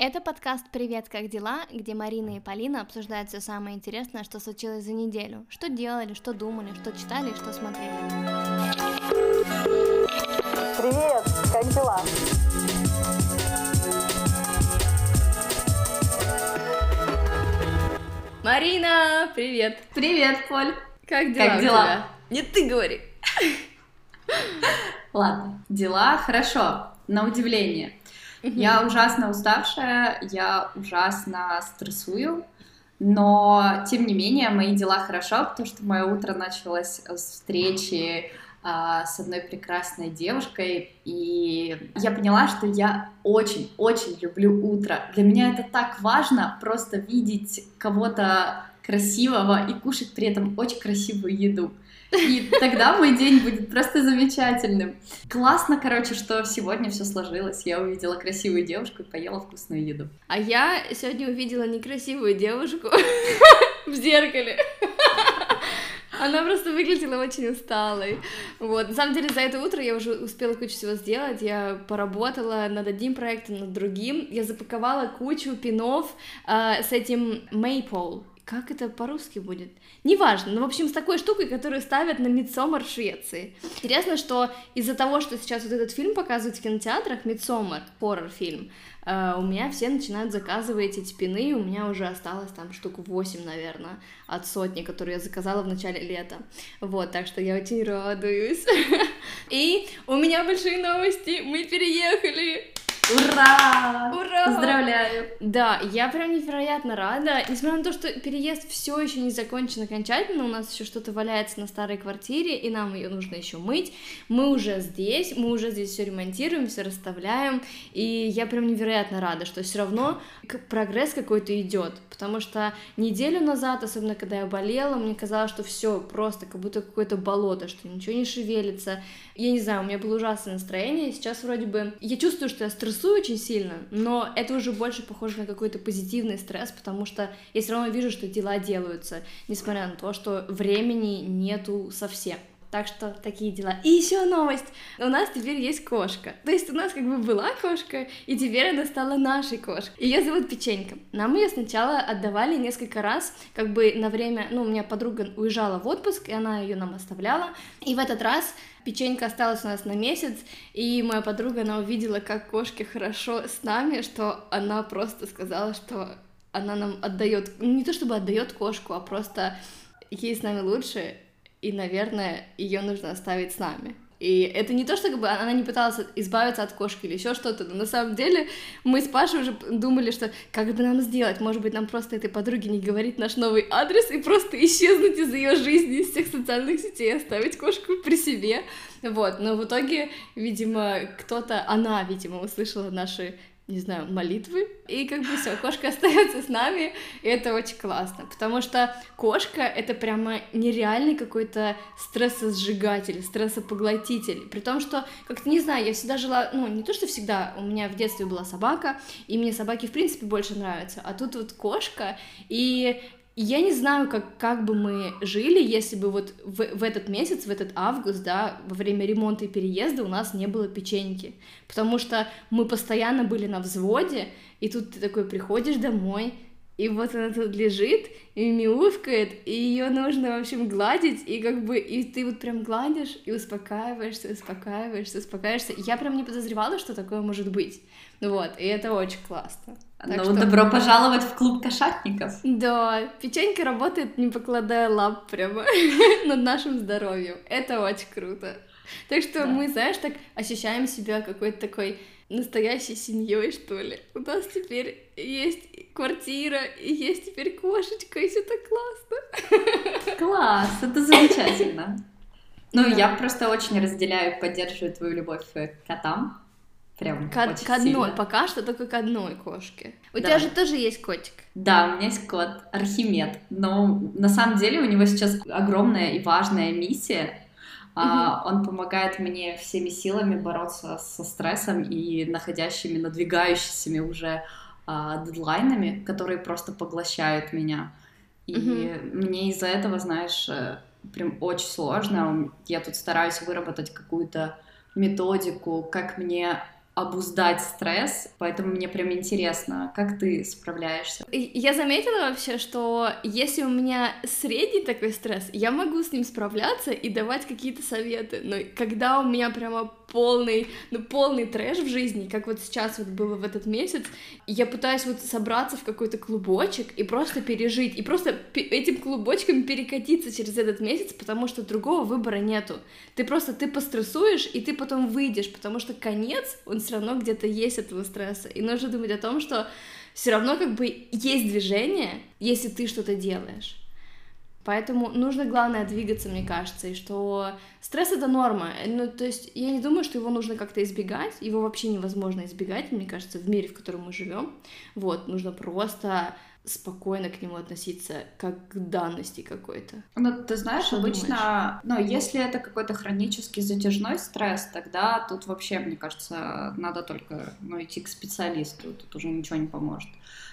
Это подкаст «Привет, как дела?», где Марина и Полина обсуждают все самое интересное, что случилось за неделю. Что делали, что думали, что читали и что смотрели. Привет, как дела? Марина, привет! Привет, Поль! Как дела? Как дела? тебя? Нет, ты говори. Ладно, дела хорошо, на удивление. Я ужасно уставшая, я ужасно стрессую, но тем не менее мои дела хорошо, потому что мое утро началось с встречи а, с одной прекрасной девушкой, и я поняла, что я очень-очень люблю утро. Для меня это так важно, просто видеть кого-то красивого и кушать при этом очень красивую еду. И тогда мой день будет просто замечательным. Классно, короче, что сегодня все сложилось. Я увидела красивую девушку и поела вкусную еду. А я сегодня увидела некрасивую девушку в зеркале. Она просто выглядела очень усталой. Вот. На самом деле, за это утро я уже успела кучу всего сделать. Я поработала над одним проектом, над другим. Я запаковала кучу пинов э, с этим Maple. Как это по-русски будет? Неважно, но, в общем, с такой штукой, которую ставят на Мидсомар в Швеции. Интересно, что из-за того, что сейчас вот этот фильм показывают в кинотеатрах, Мидсомар, хоррор-фильм, э, у меня все начинают заказывать эти пины, у меня уже осталось там штук 8, наверное, от сотни, которые я заказала в начале лета. Вот, так что я очень радуюсь. И у меня большие новости, мы переехали! Ура! Ура! Поздравляю! Да, я прям невероятно рада. Несмотря на то, что переезд все еще не закончен окончательно, у нас еще что-то валяется на старой квартире, и нам ее нужно еще мыть. Мы уже здесь, мы уже здесь все ремонтируем, все расставляем, и я прям невероятно рада, что все равно прогресс какой-то идет, потому что неделю назад, особенно когда я болела, мне казалось, что все просто как будто какое-то болото, что ничего не шевелится. Я не знаю, у меня было ужасное настроение, сейчас вроде бы я чувствую, что я стрессую очень сильно, но это уже больше похоже на какой-то позитивный стресс, потому что я все равно вижу, что дела делаются, несмотря на то, что времени нету совсем. Так что такие дела. И еще новость. У нас теперь есть кошка. То есть у нас как бы была кошка, и теперь она стала нашей кошкой. Ее зовут Печенька. Нам ее сначала отдавали несколько раз, как бы на время, ну, у меня подруга уезжала в отпуск, и она ее нам оставляла. И в этот раз Печенька осталась у нас на месяц, и моя подруга, она увидела, как кошке хорошо с нами, что она просто сказала, что она нам отдает, не то чтобы отдает кошку, а просто ей с нами лучше, и, наверное, ее нужно оставить с нами. И это не то, что как бы она не пыталась избавиться от кошки или еще что-то, но на самом деле мы с Пашей уже думали, что как бы нам сделать, может быть, нам просто этой подруге не говорить наш новый адрес и просто исчезнуть из ее жизни, из всех социальных сетей, оставить кошку при себе, вот, но в итоге, видимо, кто-то, она, видимо, услышала наши не знаю, молитвы, и как бы все, кошка остается с нами, и это очень классно, потому что кошка это прямо нереальный какой-то стрессосжигатель, стрессопоглотитель, при том, что, как-то не знаю, я всегда жила, ну, не то, что всегда, у меня в детстве была собака, и мне собаки, в принципе, больше нравятся, а тут вот кошка, и я не знаю, как, как бы мы жили, если бы вот в, в этот месяц, в этот август, да, во время ремонта и переезда у нас не было печеньки. Потому что мы постоянно были на взводе, и тут ты такой приходишь домой, и вот она тут лежит и мяукает, и ее нужно, в общем, гладить, и как бы, и ты вот прям гладишь, и успокаиваешься, успокаиваешься, успокаиваешься. Я прям не подозревала, что такое может быть. Вот, и это очень классно. Так ну, что... добро пожаловать в клуб кошатников. Да, печенька работает, не покладая лап прямо над нашим здоровьем. Это очень круто. Так что да. мы, знаешь, так ощущаем себя какой-то такой настоящей семьей, что ли. У нас теперь есть квартира, и есть теперь кошечка, и все так классно. Класс, это замечательно. Ну, да. я просто очень разделяю и поддерживаю твою любовь к котам. Прям к, к одной, сильно. пока что только к одной кошке. У да. тебя же тоже есть котик. Да, у меня есть кот Архимед, но на самом деле у него сейчас огромная и важная миссия. Угу. Uh, он помогает мне всеми силами бороться со стрессом и находящими, надвигающимися уже uh, дедлайнами, которые просто поглощают меня. И угу. мне из-за этого, знаешь, э, прям очень сложно. Я тут стараюсь выработать какую-то методику, как мне обуздать стресс, поэтому мне прям интересно, как ты справляешься. Я заметила вообще, что если у меня средний такой стресс, я могу с ним справляться и давать какие-то советы, но когда у меня прямо полный, ну, полный трэш в жизни, как вот сейчас вот было в этот месяц, я пытаюсь вот собраться в какой-то клубочек и просто пережить, и просто этим клубочком перекатиться через этот месяц, потому что другого выбора нету. Ты просто, ты пострессуешь, и ты потом выйдешь, потому что конец, он все равно где-то есть этого стресса, и нужно думать о том, что все равно как бы есть движение, если ты что-то делаешь. Поэтому нужно, главное, двигаться, мне кажется, и что стресс — это норма. Ну, то есть я не думаю, что его нужно как-то избегать, его вообще невозможно избегать, мне кажется, в мире, в котором мы живем. Вот, нужно просто спокойно к нему относиться, как к данности какой-то. Ну, ты знаешь, что обычно, думаешь? ну, если это какой-то хронический затяжной стресс, тогда тут вообще, мне кажется, надо только ну, идти к специалисту, тут уже ничего не поможет.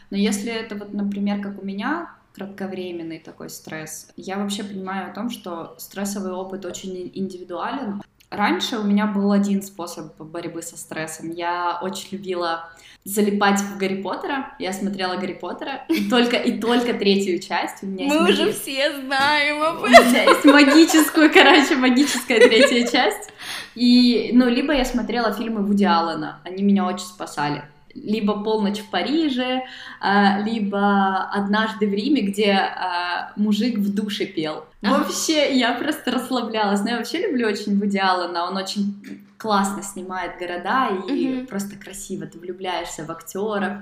Но если это вот, например, как у меня, кратковременный такой стресс. Я вообще понимаю о том, что стрессовый опыт очень индивидуален. Раньше у меня был один способ борьбы со стрессом. Я очень любила залипать в Гарри Поттера. Я смотрела Гарри Поттера, и только, и только третью часть. У меня Мы уже все знаем об этом. У меня есть магическую, короче, магическая третья часть. И, ну, либо я смотрела фильмы Вуди Аллена, они меня очень спасали либо «Полночь в Париже», а, либо «Однажды в Риме», где а, мужик в душе пел. Вообще, я просто расслаблялась. Но я вообще люблю очень Вуди Аллена, он очень классно снимает города и mm-hmm. просто красиво. Ты влюбляешься в актеров.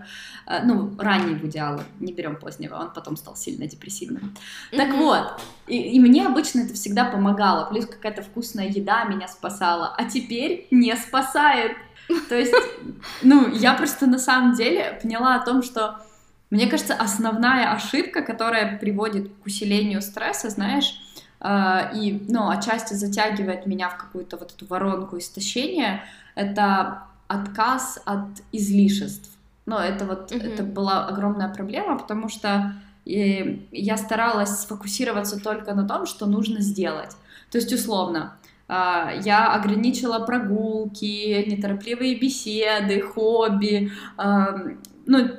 А, ну, ранний Вуди Аллен, не берем позднего, он потом стал сильно депрессивным. Mm-hmm. Так вот, и, и мне обычно это всегда помогало. Плюс какая-то вкусная еда меня спасала. А теперь не спасает. То есть, ну, я просто на самом деле поняла о том, что, мне кажется, основная ошибка, которая приводит к усилению стресса, знаешь, э, и, ну, отчасти затягивает меня в какую-то вот эту воронку истощения, это отказ от излишеств. Но это вот, mm-hmm. это была огромная проблема, потому что и я старалась сфокусироваться только на том, что нужно сделать. То есть, условно, я ограничила прогулки, неторопливые беседы, хобби, ну,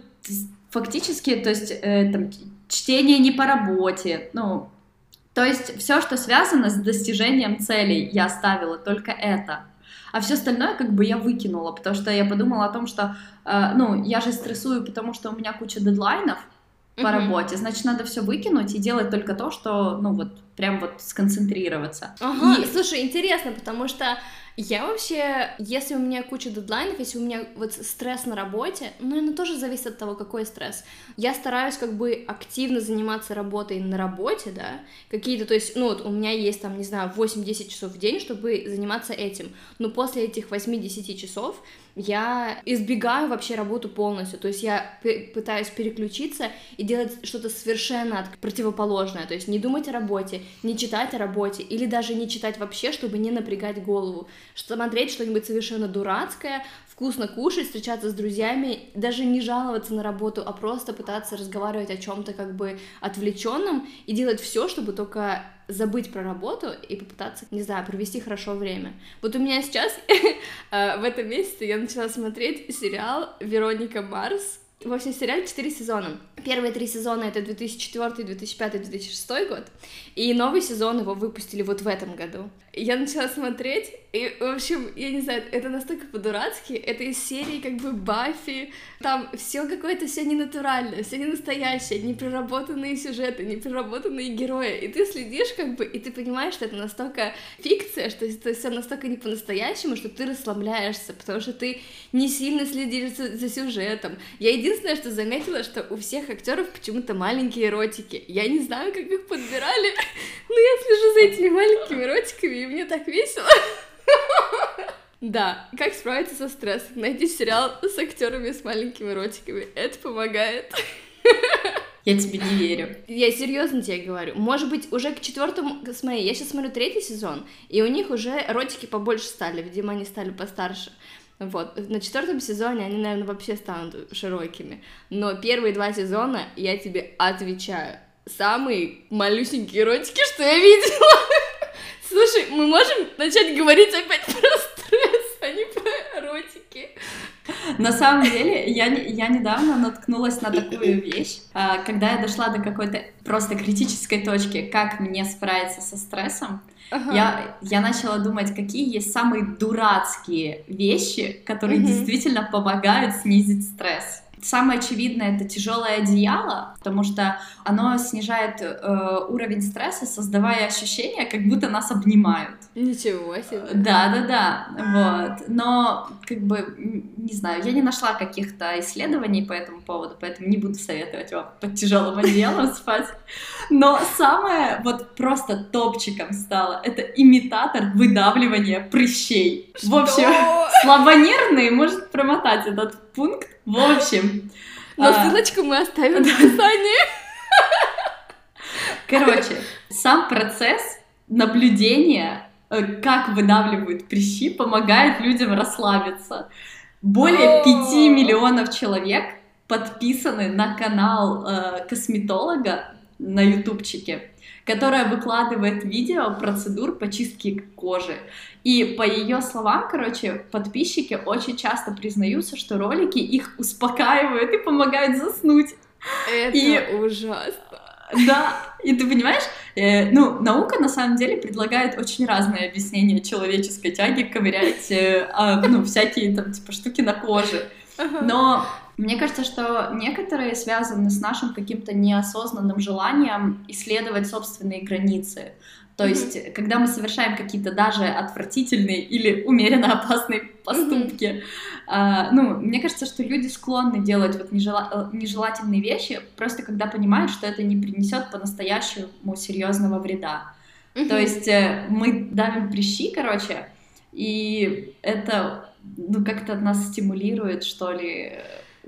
фактически, то есть, э, там, чтение не по работе, ну, то есть все, что связано с достижением целей, я оставила только это. А все остальное как бы я выкинула, потому что я подумала о том, что, э, ну, я же стрессую, потому что у меня куча дедлайнов, по mm-hmm. работе, значит, надо все выкинуть и делать только то, что, ну вот, прям вот сконцентрироваться. Ага, и... слушай, интересно, потому что я вообще, если у меня куча дедлайнов, если у меня вот стресс на работе, ну, это тоже зависит от того, какой стресс. Я стараюсь как бы активно заниматься работой на работе, да, какие-то, то есть, ну, вот у меня есть там, не знаю, 8-10 часов в день, чтобы заниматься этим, но после этих 8-10 часов я избегаю вообще работу полностью, то есть я пытаюсь переключиться и делать что-то совершенно противоположное, то есть не думать о работе, не читать о работе, или даже не читать вообще, чтобы не напрягать голову, смотреть что-нибудь совершенно дурацкое, вкусно кушать, встречаться с друзьями, даже не жаловаться на работу, а просто пытаться разговаривать о чем-то как бы отвлеченном и делать все, чтобы только забыть про работу и попытаться, не знаю, провести хорошо время. Вот у меня сейчас э, в этом месяце я начала смотреть сериал Вероника Марс. В общем, сериал 4 сезона. Первые три сезона это 2004, 2005, 2006 год, и новый сезон его выпустили вот в этом году. Я начала смотреть, и, в общем, я не знаю, это настолько по-дурацки, это из серии как бы Баффи, там все какое-то все ненатуральное, все не настоящее, не проработанные сюжеты, не проработанные герои, и ты следишь как бы, и ты понимаешь, что это настолько фикция, что это все настолько не по-настоящему, что ты расслабляешься, потому что ты не сильно следишь за, за сюжетом. Я единственное, что заметила, что у всех актеров почему-то маленькие ротики. Я не знаю, как их подбирали, но я слежу за этими маленькими ротиками, и мне так весело. Да, как справиться со стрессом? Найди сериал с актерами с маленькими ротиками. Это помогает. Я тебе не верю. Я серьезно тебе говорю. Может быть, уже к четвертому, смотри, я сейчас смотрю третий сезон, и у них уже ротики побольше стали, видимо, они стали постарше. Вот, на четвертом сезоне они, наверное, вообще станут широкими. Но первые два сезона, я тебе отвечаю, самые малюсенькие ротики, что я видела. Слушай, мы можем начать говорить опять про стресс, а не про ротики. На самом деле, я, я недавно наткнулась на такую вещь, а, когда я дошла до какой-то просто критической точки, как мне справиться со стрессом. Ага. Я, я начала думать, какие есть самые дурацкие вещи, которые угу. действительно помогают снизить стресс. Самое очевидное это тяжелое одеяло, потому что оно снижает э, уровень стресса, создавая ощущение, как будто нас обнимают. Ничего себе. Да, да, да. Вот. Но, как бы, не знаю, я не нашла каких-то исследований по этому поводу, поэтому не буду советовать вам под тяжелым одеялом спать. Но самое вот просто топчиком стало это имитатор выдавливания прыщей. В общем, слабонервный может промотать этот пункт. В общем. Но а... ссылочку мы оставим в описании. Короче, сам процесс наблюдения, э, как выдавливают прыщи, помогает людям расслабиться. Более 5 миллионов человек подписаны на канал э, косметолога на ютубчике, которая выкладывает видео процедур по чистке кожи. И по ее словам, короче, подписчики очень часто признаются, что ролики их успокаивают и помогают заснуть. Это и... ужасно. Да, и ты понимаешь, э, ну, наука на самом деле предлагает очень разные объяснения человеческой тяги ковырять, э, э, ну, всякие там, типа, штуки на коже. Но мне кажется, что некоторые связаны с нашим каким-то неосознанным желанием исследовать собственные границы. То есть, mm-hmm. когда мы совершаем какие-то даже отвратительные или умеренно опасные поступки, mm-hmm. э, ну, мне кажется, что люди склонны делать вот нежела- э, нежелательные вещи, просто когда понимают, что это не принесет по-настоящему серьезного вреда. Mm-hmm. То есть э, мы давим прыщи, короче, и это ну, как-то нас стимулирует, что ли,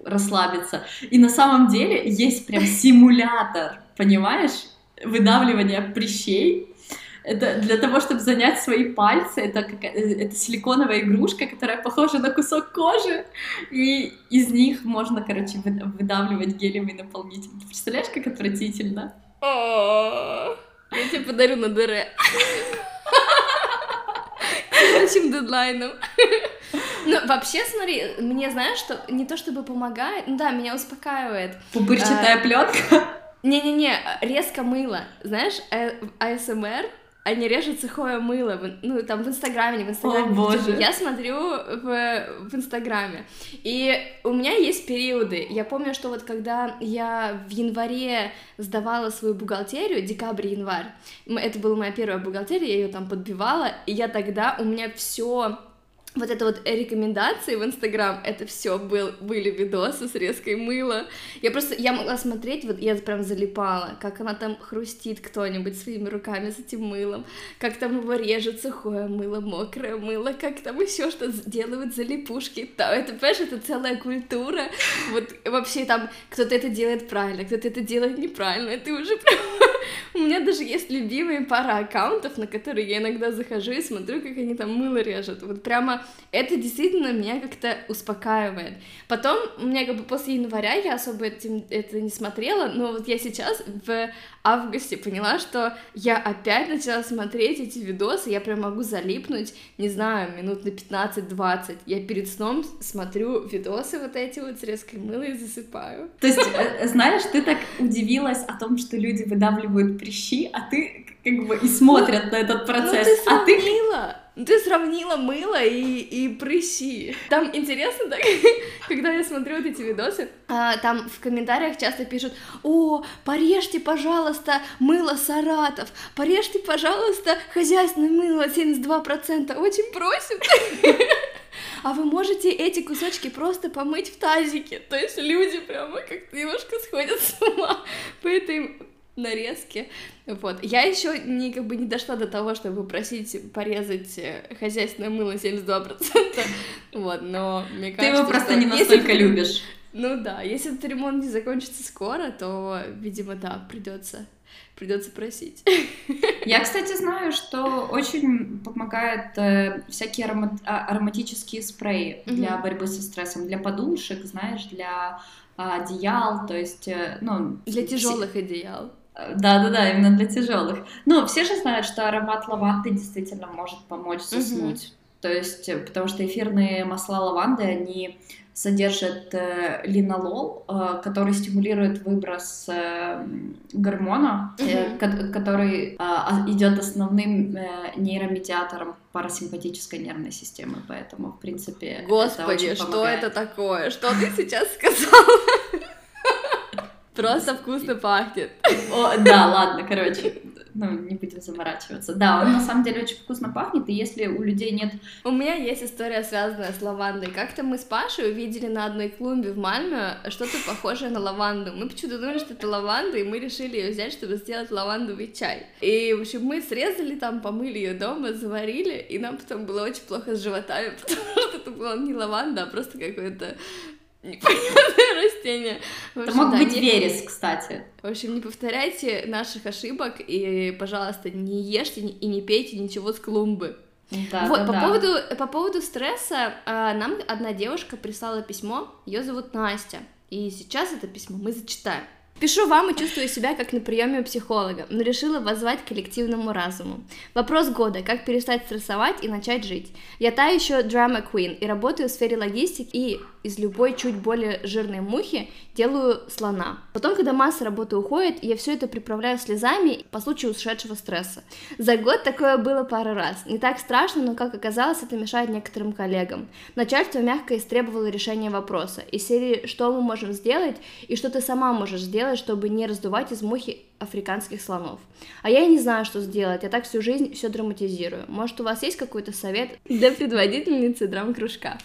расслабиться. И на самом деле есть прям симулятор, понимаешь, выдавливания прыщей, это для того, чтобы занять свои пальцы, это, как, это силиконовая игрушка, которая похожа на кусок кожи, и из них можно, короче, выдавливать гелевый наполнитель. Ты представляешь, как отвратительно? Я тебе подарю на ДР. Следующим дедлайном. Ну, вообще, смотри, мне, знаешь, что не то чтобы помогает, ну да, меня успокаивает. Пупырчатая а, пленка? Не-не-не, резко мыло. Знаешь, АСМР, они режут сухое мыло, ну, там, в Инстаграме, не в Инстаграме. О, боже. Я смотрю в, в Инстаграме, и у меня есть периоды, я помню, что вот когда я в январе сдавала свою бухгалтерию, декабрь-январь, это была моя первая бухгалтерия, я ее там подбивала, и я тогда, у меня все вот это вот рекомендации в Инстаграм, это все был, были видосы с резкой мыла. Я просто, я могла смотреть, вот я прям залипала, как она там хрустит кто-нибудь своими руками с этим мылом, как там его режет сухое мыло, мокрое мыло, как там еще что делают залипушки. Да, это, понимаешь, это целая культура. Вот вообще там кто-то это делает правильно, кто-то это делает неправильно, это уже прям... У меня даже есть любимые пара аккаунтов, на которые я иногда захожу и смотрю, как они там мыло режут. Вот прямо это действительно меня как-то успокаивает. Потом, у меня как бы после января я особо этим, это не смотрела, но вот я сейчас в августе поняла, что я опять начала смотреть эти видосы, я прям могу залипнуть, не знаю, минут на 15-20. Я перед сном смотрю видосы вот эти вот с резкой мылой и засыпаю. То есть, э, знаешь, ты так удивилась о том, что люди выдавливают прыщи, а ты как бы и смотрят ну, на этот процесс. Ну, ты а ты ты сравнила мыло и, и прыщи. Там интересно, так, когда я смотрю вот эти видосы, а, там в комментариях часто пишут, о, порежьте, пожалуйста, мыло Саратов, порежьте, пожалуйста, хозяйственное мыло 72%, очень просим. а вы можете эти кусочки просто помыть в тазике. То есть люди прямо как-то немножко сходят с ума по этой нарезки. Вот. Я еще не, как бы не дошла до того, чтобы просить порезать э, хозяйственное мыло 72%. Вот, но мне кажется, Ты его просто не настолько любишь. Ну да, если этот ремонт не закончится скоро, то, видимо, да, придется придется просить. Я, кстати, знаю, что очень помогают э, всякие аромат, а, ароматические спреи mm-hmm. для борьбы со стрессом, для подушек, знаешь, для а, одеял, то есть, э, ну... Для тяжелых все... одеял. Да-да-да, именно для тяжелых. Ну, все же знают, что аромат лаванды действительно может помочь заснуть. Угу. То есть, э, потому что эфирные масла лаванды, они содержат э, линолол, э, который стимулирует выброс э, гормона, э, ко- который э, идет основным э, нейромедиатором парасимпатической нервной системы, поэтому, в принципе, Господи, это очень что помогает. это такое? Что ты сейчас сказала? Просто вкусно пахнет. О, да, ладно, короче, ну, не будем заморачиваться. Да, он на самом деле очень вкусно пахнет, и если у людей нет... У меня есть история, связанная с лавандой. Как-то мы с Пашей увидели на одной клумбе в Мальме что-то похожее на лаванду. Мы почему-то думали, что это лаванда, и мы решили ее взять, чтобы сделать лавандовый чай. И, в общем, мы срезали там, помыли ее дома, заварили, и нам потом было очень плохо с животами, потому что это была не лаванда, а просто какое-то непонятное растение. Это мог да, быть не- вереск, кстати. В общем, не повторяйте наших ошибок и, пожалуйста, не ешьте и не пейте ничего с клумбы. Да, вот, да, по, да. поводу, по поводу стресса, а, нам одна девушка прислала письмо, ее зовут Настя, и сейчас это письмо мы зачитаем. Пишу вам и чувствую себя как на приеме у психолога, но решила воззвать к коллективному разуму. Вопрос года, как перестать стрессовать и начать жить. Я та еще драма queen и работаю в сфере логистики и из любой чуть более жирной мухи делаю слона. Потом, когда масса работы уходит, я все это приправляю слезами по случаю ушедшего стресса. За год такое было пару раз. Не так страшно, но, как оказалось, это мешает некоторым коллегам. Начальство мягко истребовало решение вопроса. Из серии «Что мы можем сделать?» и «Что ты сама можешь сделать, чтобы не раздувать из мухи африканских слонов?» А я и не знаю, что сделать. Я так всю жизнь все драматизирую. Может, у вас есть какой-то совет для предводительницы драм-кружка?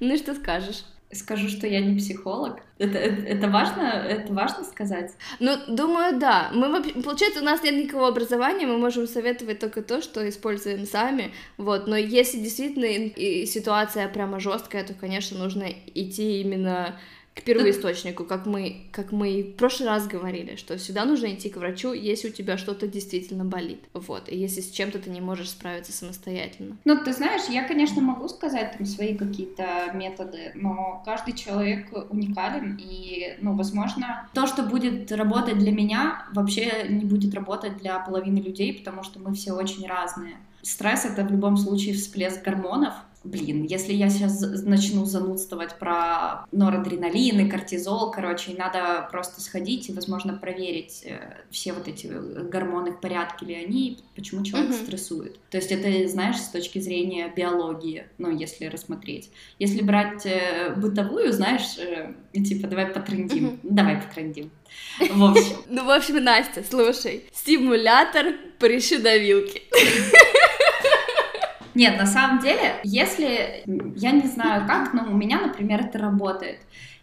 Ну и что скажешь? Скажу, что я не психолог. Это, это, это важно, это важно сказать. Ну, думаю, да. Мы получается, у нас нет никакого образования, мы можем советовать только то, что используем сами. Вот, но если действительно ситуация прямо жесткая, то, конечно, нужно идти именно к первоисточнику, как мы, как мы в прошлый раз говорили, что всегда нужно идти к врачу, если у тебя что-то действительно болит. Вот, и если с чем-то ты не можешь справиться самостоятельно. Ну, ты знаешь, я, конечно, могу сказать там свои какие-то методы, но каждый человек уникален, и, ну, возможно, то, что будет работать для меня, вообще не будет работать для половины людей, потому что мы все очень разные. Стресс — это в любом случае всплеск гормонов. Блин, если я сейчас начну занудствовать про норадреналин и кортизол, короче, и надо просто сходить и, возможно, проверить э, все вот эти гормоны в порядке ли они, почему человек Мгм. стрессует. То есть это, знаешь, с точки зрения биологии, ну, если рассмотреть. Если брать э, бытовую, знаешь, э, типа, давай потрендим. Мгм. Давай потрендим. В общем, Ну, в общем, Настя, слушай, стимулятор прищедовилки. Нет, на самом деле, если, я не знаю как, но у меня, например, это работает.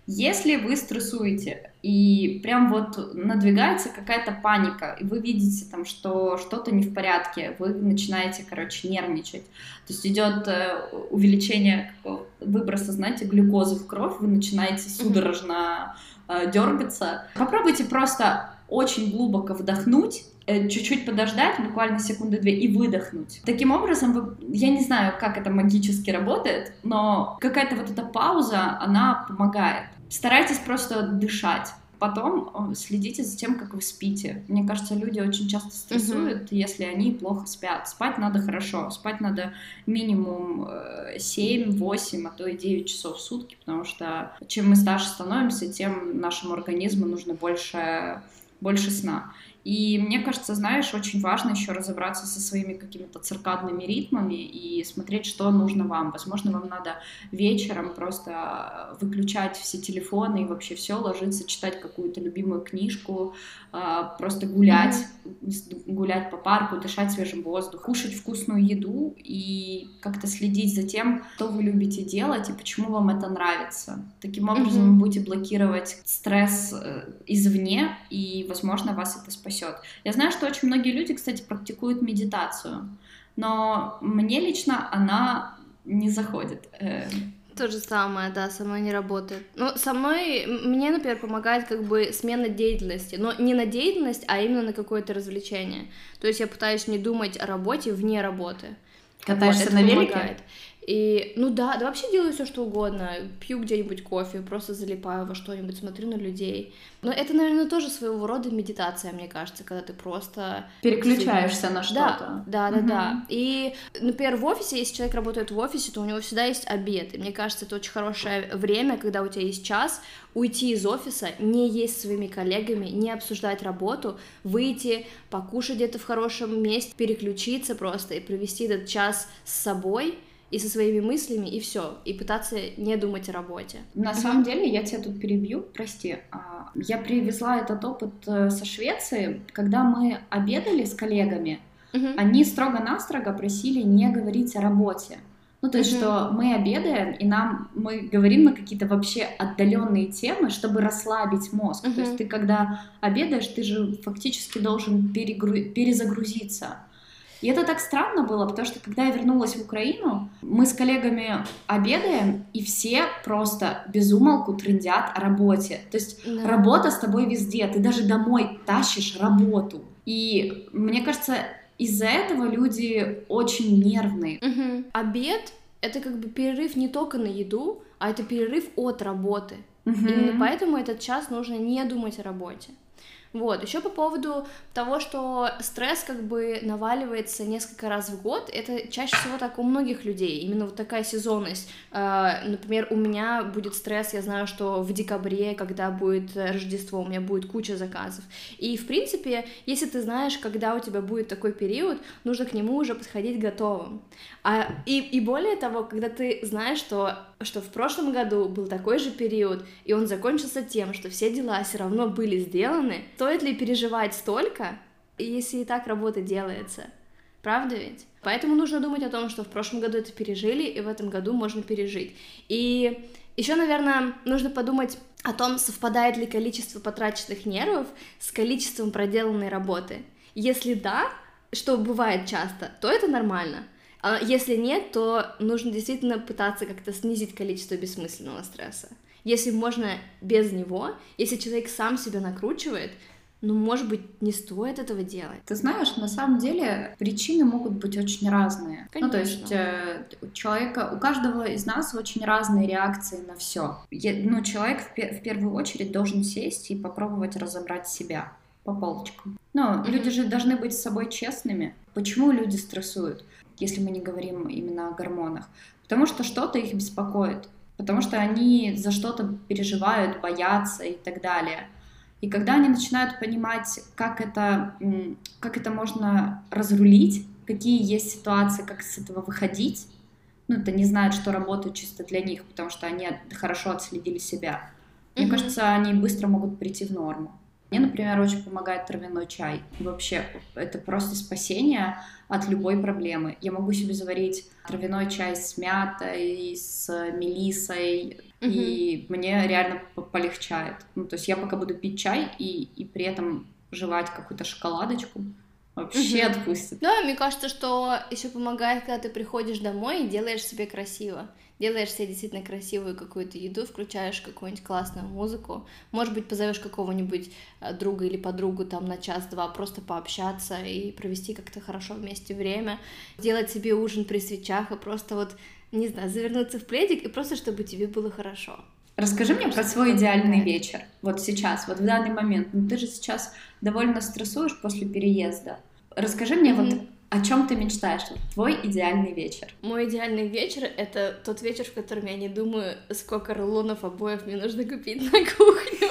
Если вы стрессуете, и прям вот надвигается какая-то паника, и вы видите там, что что-то не в порядке, вы начинаете, короче, нервничать. То есть идет э, увеличение выброса, знаете, глюкозы в кровь, вы начинаете судорожно э, дергаться. Попробуйте просто очень глубоко вдохнуть, чуть-чуть подождать, буквально секунды две, и выдохнуть. Таким образом, вы, я не знаю, как это магически работает, но какая-то вот эта пауза, она помогает. Старайтесь просто дышать. Потом э, следите за тем, как вы спите. Мне кажется, люди очень часто стрессуют, если они плохо спят. Спать надо хорошо. Спать надо минимум э, 7, 8, а то и 9 часов в сутки, потому что чем мы старше становимся, тем нашему организму нужно больше, больше сна. И мне кажется, знаешь, очень важно еще разобраться со своими какими-то циркадными ритмами и смотреть, что нужно вам. Возможно, вам надо вечером просто выключать все телефоны и вообще все, ложиться, читать какую-то любимую книжку, а, просто гулять, гулять по парку, дышать свежим воздухом, кушать вкусную еду и как-то следить за тем, что вы любите делать и почему вам это нравится. Таким образом, вы будете блокировать стресс э, извне, и, возможно, вас это спасет. Я знаю, что очень многие люди, кстати, практикуют медитацию, но мне лично она не заходит. Э, То же самое, да, со мной не работает. Ну, со мной, мне, например, помогает как бы смена деятельности, но не на деятельность, а именно на какое-то развлечение. То есть я пытаюсь не думать о работе вне работы. Катаешься Вот, на велике? помогает. И, ну да, да вообще делаю все что угодно. Пью где-нибудь кофе, просто залипаю во что-нибудь, смотрю на людей. Но это, наверное, тоже своего рода медитация, мне кажется, когда ты просто... Переключаешься на что-то. Да, да, да, угу. да. И, например, в офисе, если человек работает в офисе, то у него всегда есть обед. И мне кажется, это очень хорошее время, когда у тебя есть час, уйти из офиса, не есть с своими коллегами, не обсуждать работу, выйти, покушать где-то в хорошем месте, переключиться просто и провести этот час с собой — и со своими мыслями, и все, и пытаться не думать о работе. На самом деле, я тебя тут перебью, прости. А, я привезла этот опыт э, со Швеции, когда мы обедали с коллегами, uh они строго-настрого просили не говорить о работе. Ну, то есть, uh что мы обедаем, и нам мы говорим на какие-то вообще отдаленные темы, чтобы расслабить мозг. uh То есть, ты когда обедаешь, ты же фактически должен перегру... перезагрузиться. И это так странно было, потому что когда я вернулась в Украину, мы с коллегами обедаем, и все просто безумолку трендят о работе. То есть да. работа с тобой везде, ты даже домой тащишь работу. И мне кажется, из-за этого люди очень нервные. Угу. Обед — это как бы перерыв не только на еду, а это перерыв от работы. Угу. Именно поэтому этот час нужно не думать о работе. Вот, еще по поводу того, что стресс как бы наваливается несколько раз в год, это чаще всего так у многих людей, именно вот такая сезонность. А, например, у меня будет стресс, я знаю, что в декабре, когда будет Рождество, у меня будет куча заказов. И, в принципе, если ты знаешь, когда у тебя будет такой период, нужно к нему уже подходить готовым. А, и, и более того, когда ты знаешь, что, что в прошлом году был такой же период, и он закончился тем, что все дела все равно были сделаны, стоит ли переживать столько, если и так работа делается? Правда ведь? Поэтому нужно думать о том, что в прошлом году это пережили, и в этом году можно пережить. И еще, наверное, нужно подумать о том, совпадает ли количество потраченных нервов с количеством проделанной работы. Если да, что бывает часто, то это нормально. А если нет, то нужно действительно пытаться как-то снизить количество бессмысленного стресса. Если можно без него, если человек сам себя накручивает, ну, может быть, не стоит этого делать. Ты знаешь, на самом деле причины могут быть очень разные. Конечно. Ну, то есть э, у человека, у каждого из нас очень разные реакции на все. Ну, человек в, в первую очередь должен сесть и попробовать разобрать себя по полочкам. Но mm-hmm. люди же должны быть с собой честными. Почему люди стрессуют, если мы не говорим именно о гормонах? Потому что что-то их беспокоит, потому что они за что-то переживают, боятся и так далее. И когда они начинают понимать, как это, как это можно разрулить, какие есть ситуации, как с этого выходить, ну, это не знают, что работает чисто для них, потому что они хорошо отследили себя. Мне mm-hmm. кажется, они быстро могут прийти в норму. Мне, например, очень помогает травяной чай. вообще, это просто спасение от любой проблемы. Я могу себе заварить травяной чай с мятой, с мелисой, mm-hmm. и мне реально полегчает. Ну, то есть я пока буду пить чай и, и при этом жевать какую-то шоколадочку, вообще mm-hmm. отпустит. Да, мне кажется, что еще помогает, когда ты приходишь домой и делаешь себе красиво делаешь себе действительно красивую какую-то еду, включаешь какую-нибудь классную музыку, может быть, позовешь какого-нибудь э, друга или подругу там на час-два просто пообщаться и провести как-то хорошо вместе время, сделать себе ужин при свечах и просто вот, не знаю, завернуться в пледик и просто чтобы тебе было хорошо. Расскажи мне про свой идеальный вечер. Вот сейчас, вот в данный момент. Ну, ты же сейчас довольно стрессуешь после переезда. Расскажи мне mm-hmm. вот о чем ты мечтаешь? Твой идеальный вечер. Мой идеальный вечер — это тот вечер, в котором я не думаю, сколько рулонов обоев мне нужно купить на кухню.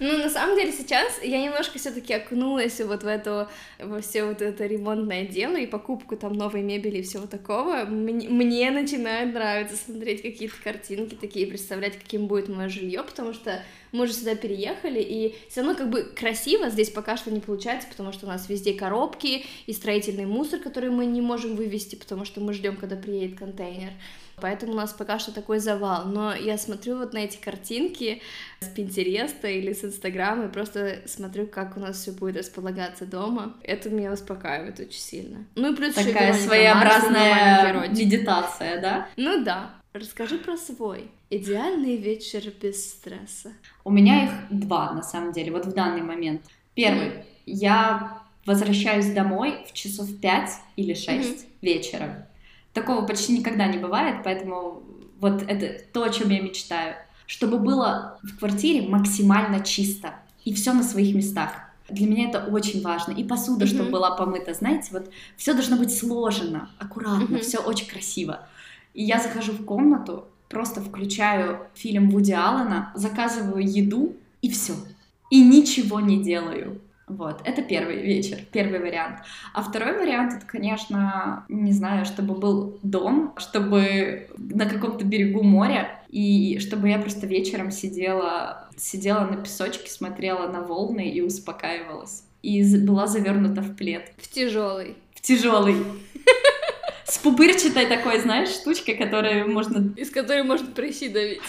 Ну, на самом деле, сейчас я немножко все таки окунулась вот в это, во все вот это ремонтное дело и покупку там новой мебели и всего такого. Мне, мне начинает нравиться смотреть какие-то картинки такие, представлять, каким будет мое жилье, потому что мы уже сюда переехали, и все равно как бы красиво здесь пока что не получается, потому что у нас везде коробки и строительный мусор, который мы не можем вывести, потому что мы ждем, когда приедет контейнер. Поэтому у нас пока что такой завал. Но я смотрю вот на эти картинки с Пинтереста или с Инстаграма и просто смотрю, как у нас все будет располагаться дома. Это меня успокаивает очень сильно. Ну и плюс Такая своеобразная медитация, да? Ну да. Расскажи про свой идеальный вечер без стресса. У меня их два, на самом деле, вот в данный момент. Первый. Mm-hmm. Я возвращаюсь домой в часов 5 или 6 mm-hmm. вечера Такого почти никогда не бывает, поэтому вот это то, о чем я мечтаю. Чтобы было в квартире максимально чисто и все на своих местах. Для меня это очень важно. И посуда, mm-hmm. чтобы была помыта. Знаете, вот все должно быть сложено, аккуратно, mm-hmm. все очень красиво. И я захожу в комнату, просто включаю фильм Вуди Аллена, заказываю еду и все. И ничего не делаю. Вот, это первый вечер, первый вариант. А второй вариант, это, конечно, не знаю, чтобы был дом, чтобы на каком-то берегу моря, и чтобы я просто вечером сидела, сидела на песочке, смотрела на волны и успокаивалась. И была завернута в плед. В тяжелый. В тяжелый. С пупырчатой такой, знаешь, штучкой, которая можно... Из которой можно прыщи давить.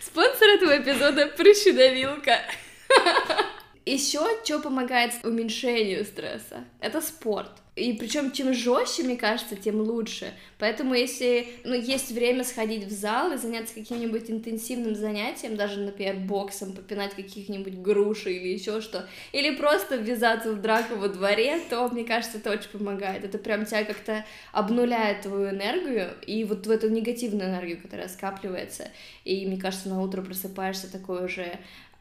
Спонсор этого эпизода — прыщедавилка. Еще что помогает уменьшению стресса? Это спорт. И причем чем жестче, мне кажется, тем лучше. Поэтому если ну, есть время сходить в зал и заняться каким-нибудь интенсивным занятием, даже, например, боксом, попинать каких-нибудь груши или еще что, или просто ввязаться в драку во дворе, то, мне кажется, это очень помогает. Это прям тебя как-то обнуляет твою энергию и вот в эту негативную энергию, которая скапливается. И, мне кажется, на утро просыпаешься такой уже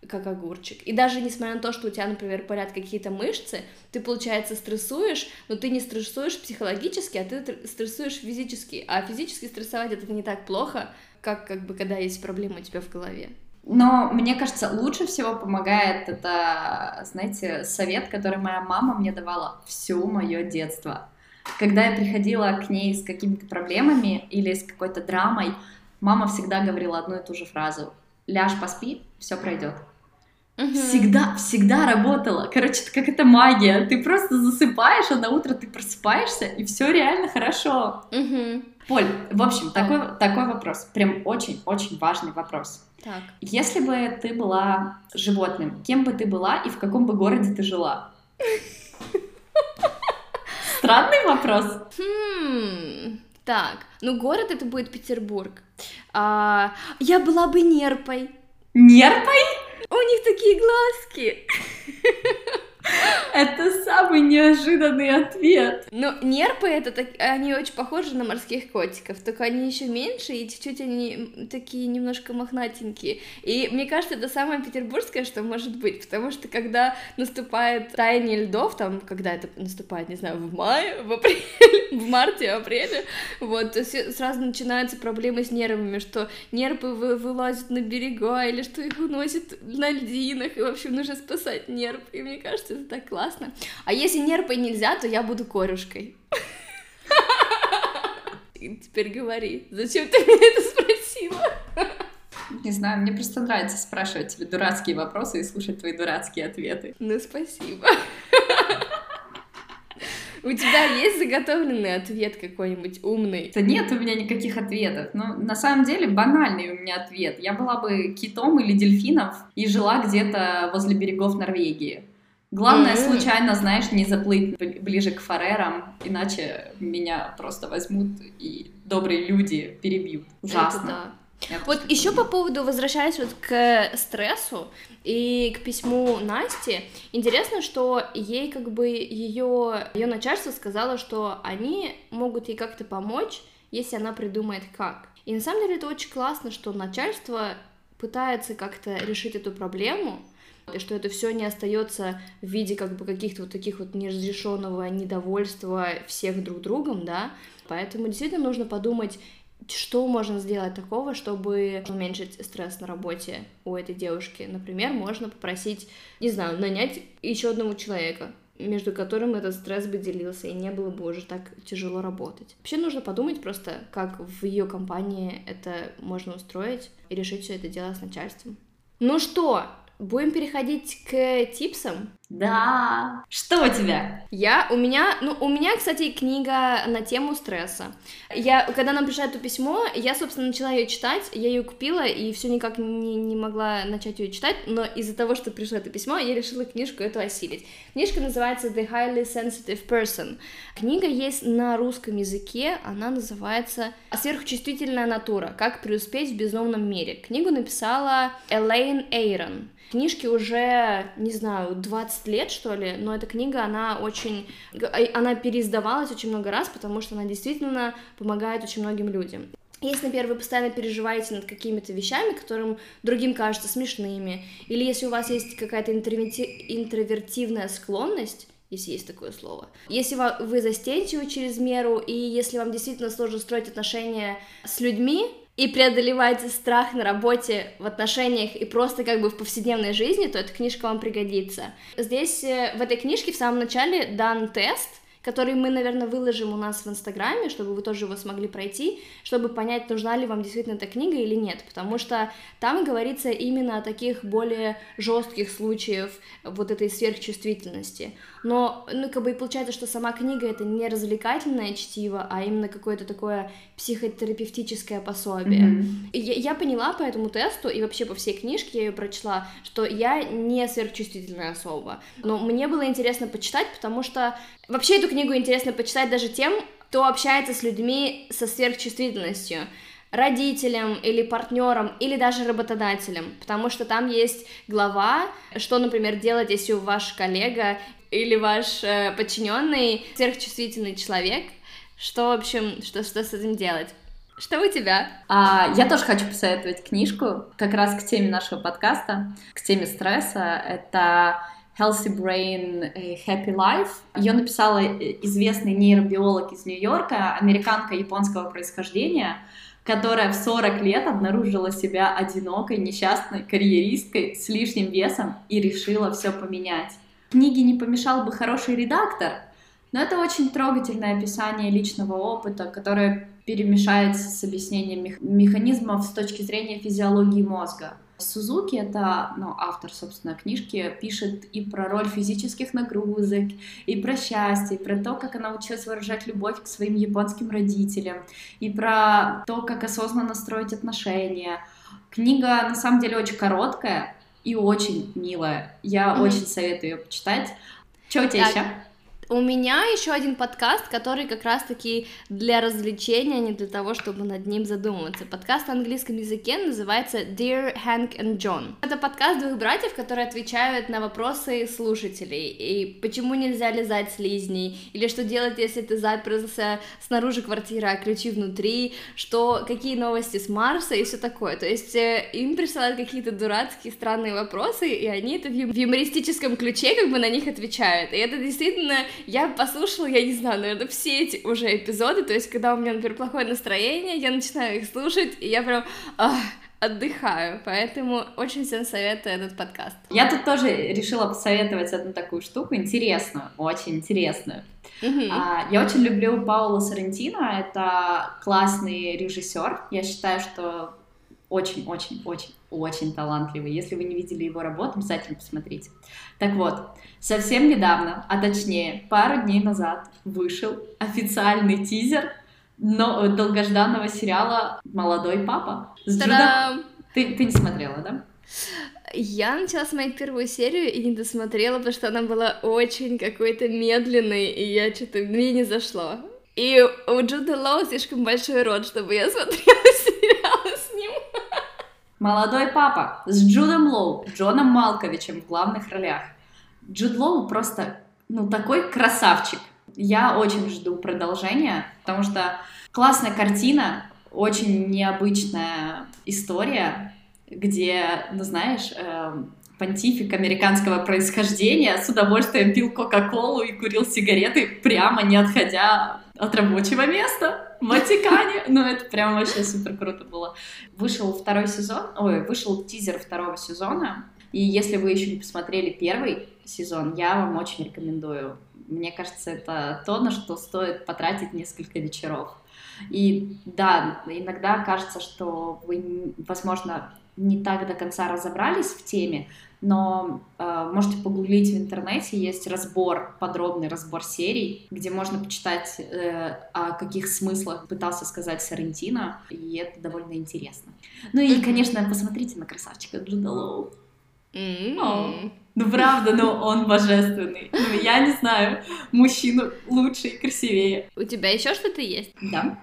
как огурчик. И даже несмотря на то, что у тебя, например, болят какие-то мышцы, ты, получается, стрессуешь, но ты не стрессуешь психологически, а ты стрессуешь физически. А физически стрессовать это не так плохо, как, как бы, когда есть проблемы у тебя в голове. Но мне кажется, лучше всего помогает это, знаете, совет, который моя мама мне давала все мое детство. Когда я приходила к ней с какими-то проблемами или с какой-то драмой, мама всегда говорила одну и ту же фразу. Ляжь, поспи, все пройдет. Угу. Всегда, всегда работала. Короче, это как это магия. Ты просто засыпаешь, а на утро ты просыпаешься, и все реально хорошо. Угу. Поль, в общем, такой, такой вопрос. Прям очень-очень важный вопрос. Так. Если бы ты была животным, кем бы ты была и в каком бы городе ты жила? Странный вопрос. Хм, так, ну город это будет Петербург. А, я была бы нерпой. Нерпой? Них такие глазки. Это самый неожиданный ответ. Но нерпы это так, они очень похожи на морских котиков, только они еще меньше и чуть-чуть они такие немножко мохнатенькие. И мне кажется, это самое петербургское, что может быть, потому что когда наступает таяние льдов, там, когда это наступает, не знаю, в мае, в апреле, в марте, апреле, вот, то сразу начинаются проблемы с нервами, что нерпы вы, вылазят на берега, или что их уносят на льдинах, и, в общем, нужно спасать нерп. И мне кажется, это так классно. А если нерпой нельзя, то я буду корюшкой. Теперь говори, зачем ты меня это спросила? Не знаю, мне просто нравится спрашивать тебе дурацкие вопросы и слушать твои дурацкие ответы. Ну, спасибо. У тебя есть заготовленный ответ какой-нибудь умный? Да нет у меня никаких ответов. Ну, на самом деле, банальный у меня ответ. Я была бы китом или дельфином и жила где-то возле берегов Норвегии. Главное, mm-hmm. случайно, знаешь, не заплыть ближе к фарерам, иначе меня просто возьмут и добрые люди перебьют. Ужасно. Это да. Я вот еще по поводу, возвращаясь вот к стрессу и к письму Насти, интересно, что ей как бы ее, ее начальство сказало, что они могут ей как-то помочь, если она придумает как. И на самом деле это очень классно, что начальство пытается как-то решить эту проблему, и что это все не остается в виде как бы каких-то вот таких вот неразрешенного недовольства всех друг другом, да, поэтому действительно нужно подумать, что можно сделать такого, чтобы уменьшить стресс на работе у этой девушки? Например, можно попросить, не знаю, нанять еще одного человека, между которым этот стресс бы делился, и не было бы уже так тяжело работать. Вообще нужно подумать просто, как в ее компании это можно устроить и решить все это дело с начальством. Ну что, Будем переходить к типсам. Да. Что у тебя? Я, у меня, ну, у меня, кстати, книга на тему стресса. Я, когда нам пришло это письмо, я, собственно, начала ее читать, я ее купила и все никак не, не могла начать ее читать, но из-за того, что пришло это письмо, я решила книжку эту осилить. Книжка называется The Highly Sensitive Person. Книга есть на русском языке, она называется «Сверхчувствительная натура. Как преуспеть в безумном мире». Книгу написала Элейн Эйрон. Книжке уже, не знаю, 20 20 лет, что ли, но эта книга, она очень... Она переиздавалась очень много раз, потому что она действительно помогает очень многим людям. Если, например, вы постоянно переживаете над какими-то вещами, которым другим кажутся смешными, или если у вас есть какая-то интровертивная склонность, если есть такое слово. Если вы застенчивы через меру, и если вам действительно сложно строить отношения с людьми, и преодолевать страх на работе, в отношениях и просто как бы в повседневной жизни, то эта книжка вам пригодится. Здесь, э, в этой книжке в самом начале дан тест, который мы, наверное, выложим у нас в Инстаграме, чтобы вы тоже его смогли пройти, чтобы понять, нужна ли вам действительно эта книга или нет, потому что там говорится именно о таких более жестких случаях вот этой сверхчувствительности. Но, ну, как бы и получается, что сама книга это не развлекательное чтиво, а именно какое-то такое психотерапевтическое пособие. Mm-hmm. Я, я поняла по этому тесту и вообще по всей книжке я ее прочла, что я не сверхчувствительная особа. Но мне было интересно почитать, потому что вообще эту книгу интересно почитать даже тем, кто общается с людьми со сверхчувствительностью родителям или партнерам или даже работодателям, потому что там есть глава, что, например, делать, если ваш коллега или ваш э, подчиненный сверхчувствительный человек, что, в общем, что, что с этим делать? Что у тебя? А, я тоже хочу посоветовать книжку, как раз к теме нашего подкаста, к теме стресса. Это Healthy Brain, э, Happy Life. Ее написала э, известный нейробиолог из Нью-Йорка, американка японского происхождения, которая в 40 лет обнаружила себя одинокой, несчастной карьеристкой с лишним весом и решила все поменять. Книге не помешал бы хороший редактор, но это очень трогательное описание личного опыта, которое перемешается с объяснением механизмов с точки зрения физиологии мозга. Сузуки, это ну, автор, собственно, книжки, пишет и про роль физических нагрузок, и про счастье, и про то, как она училась выражать любовь к своим японским родителям, и про то, как осознанно строить отношения. Книга, на самом деле, очень короткая, и очень милая. Я mm-hmm. очень советую ее почитать. Что у тебя так. еще? У меня еще один подкаст, который как раз-таки для развлечения, а не для того, чтобы над ним задумываться. Подкаст на английском языке называется Dear Hank and John. Это подкаст двух братьев, которые отвечают на вопросы слушателей. И почему нельзя лизать слизней? Или что делать, если ты заперся снаружи квартиры, а ключи внутри? Что, какие новости с Марса и все такое. То есть э, им присылают какие-то дурацкие, странные вопросы, и они это в юмористическом ключе как бы на них отвечают. И это действительно я послушала, я не знаю, наверное, все эти уже эпизоды, то есть, когда у меня, например, плохое настроение, я начинаю их слушать, и я прям ах, отдыхаю, поэтому очень всем советую этот подкаст. Я тут тоже решила посоветовать одну такую штуку, интересную, очень интересную. Uh-huh. А, я очень люблю Паула Соррентино, это классный режиссер. Я считаю, что очень-очень-очень-очень талантливый. Если вы не видели его работу, обязательно посмотрите. Так вот, совсем недавно, а точнее пару дней назад, вышел официальный тизер но, долгожданного сериала «Молодой папа». С Джудом... Ты, ты не смотрела, да? Я начала смотреть первую серию и не досмотрела, потому что она была очень какой-то медленной, и я что-то мне не зашло. И у Джуда Лоу слишком большой рот, чтобы я смотрела. Молодой папа с Джудом Лоу, Джоном Малковичем в главных ролях. Джуд Лоу просто, ну, такой красавчик. Я очень жду продолжения, потому что классная картина, очень необычная история, где, ну, знаешь, э, понтифик американского происхождения с удовольствием пил Кока-Колу и курил сигареты, прямо не отходя от рабочего места в Ватикане. Ну, это прям вообще супер круто было. Вышел второй сезон, ой, вышел тизер второго сезона. И если вы еще не посмотрели первый сезон, я вам очень рекомендую. Мне кажется, это то, на что стоит потратить несколько вечеров. И да, иногда кажется, что вы, возможно, не так до конца разобрались в теме, но э, можете погуглить в интернете, есть разбор, подробный разбор серий, где можно почитать, э, о каких смыслах пытался сказать Сарентино, и это довольно интересно. Ну и, конечно, посмотрите на красавчика Джуда Лоу. Mm-hmm. Ну правда, но он божественный. Ну я не знаю, мужчину лучше и красивее. У тебя еще что-то есть? Да.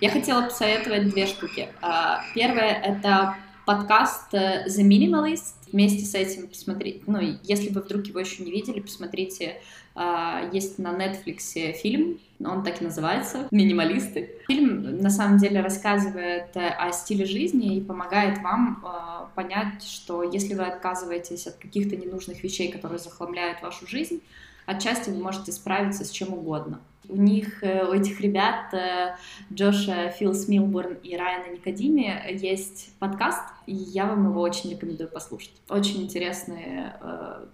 Я хотела посоветовать две штуки. А, первое это подкаст э, The Minimalist. Вместе с этим посмотрите, ну, если вы вдруг его еще не видели, посмотрите, э, есть на Netflix фильм, он так и называется, «Минималисты». Фильм, на самом деле, рассказывает э, о стиле жизни и помогает вам э, понять, что если вы отказываетесь от каких-то ненужных вещей, которые захламляют вашу жизнь, отчасти вы можете справиться с чем угодно. У них, э, у этих ребят, э, Джоша Фил Смилборн и Райана Никодими, есть подкаст, и я вам его очень рекомендую послушать. Очень интересные э,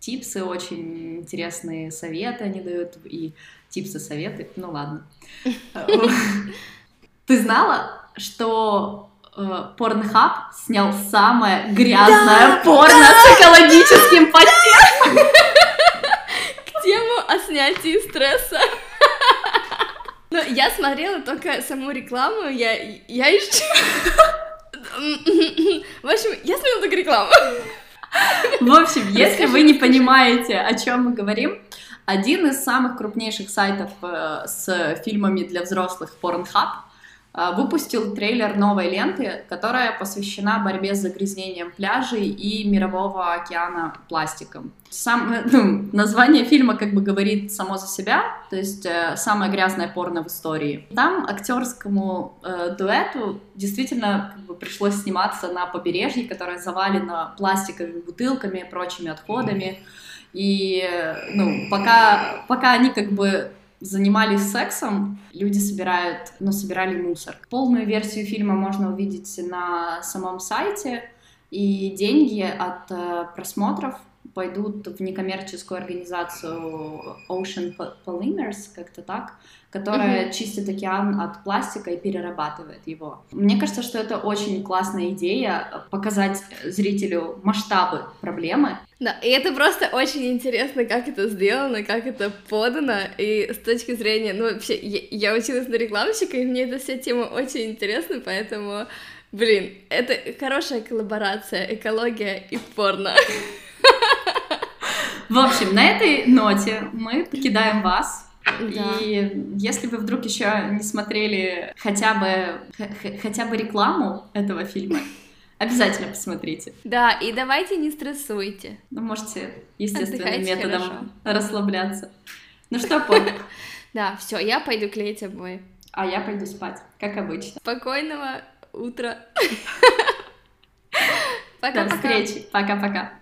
типсы, очень интересные советы они дают, и типсы, советы, ну ладно. Ты знала, что Порнхаб снял самое грязное порно с экологическим подтекстом? Снятии стресса. Ну, я смотрела только саму рекламу, я, я еще... В общем, я смотрела только рекламу. В общем, если вы не понимаете, о чем мы говорим, один из самых крупнейших сайтов э, с фильмами для взрослых Pornhub выпустил трейлер новой ленты, которая посвящена борьбе с загрязнением пляжей и мирового океана пластиком. Сам, ну, название фильма как бы говорит само за себя, то есть э, самое грязное порно в истории. Там актерскому э, дуэту действительно как бы, пришлось сниматься на побережье, которое завалено пластиковыми бутылками и прочими отходами. И ну, пока, пока они как бы занимались сексом, люди собирают, ну, собирали мусор. Полную версию фильма можно увидеть на самом сайте, и деньги от э, просмотров пойдут в некоммерческую организацию Ocean Polymers, как-то так, которая mm-hmm. чистит океан от пластика и перерабатывает его. Мне кажется, что это очень классная идея показать зрителю масштабы проблемы. Да, и это просто очень интересно, как это сделано, как это подано, и с точки зрения, ну, вообще, я, я училась на рекламщика, и мне эта вся тема очень интересна, поэтому, блин, это хорошая коллаборация, экология и порно. В общем, на этой ноте мы покидаем вас. Да. И если вы вдруг еще не смотрели хотя бы хотя бы рекламу этого фильма, обязательно посмотрите. Да, и давайте не стрессуйте. Ну, можете естественным методом хорошо. расслабляться. Ну что, Пол? Да, все, я пойду клеить обои. А я пойду спать, как обычно. Спокойного утра. Пока-пока. До встречи. Пока-пока.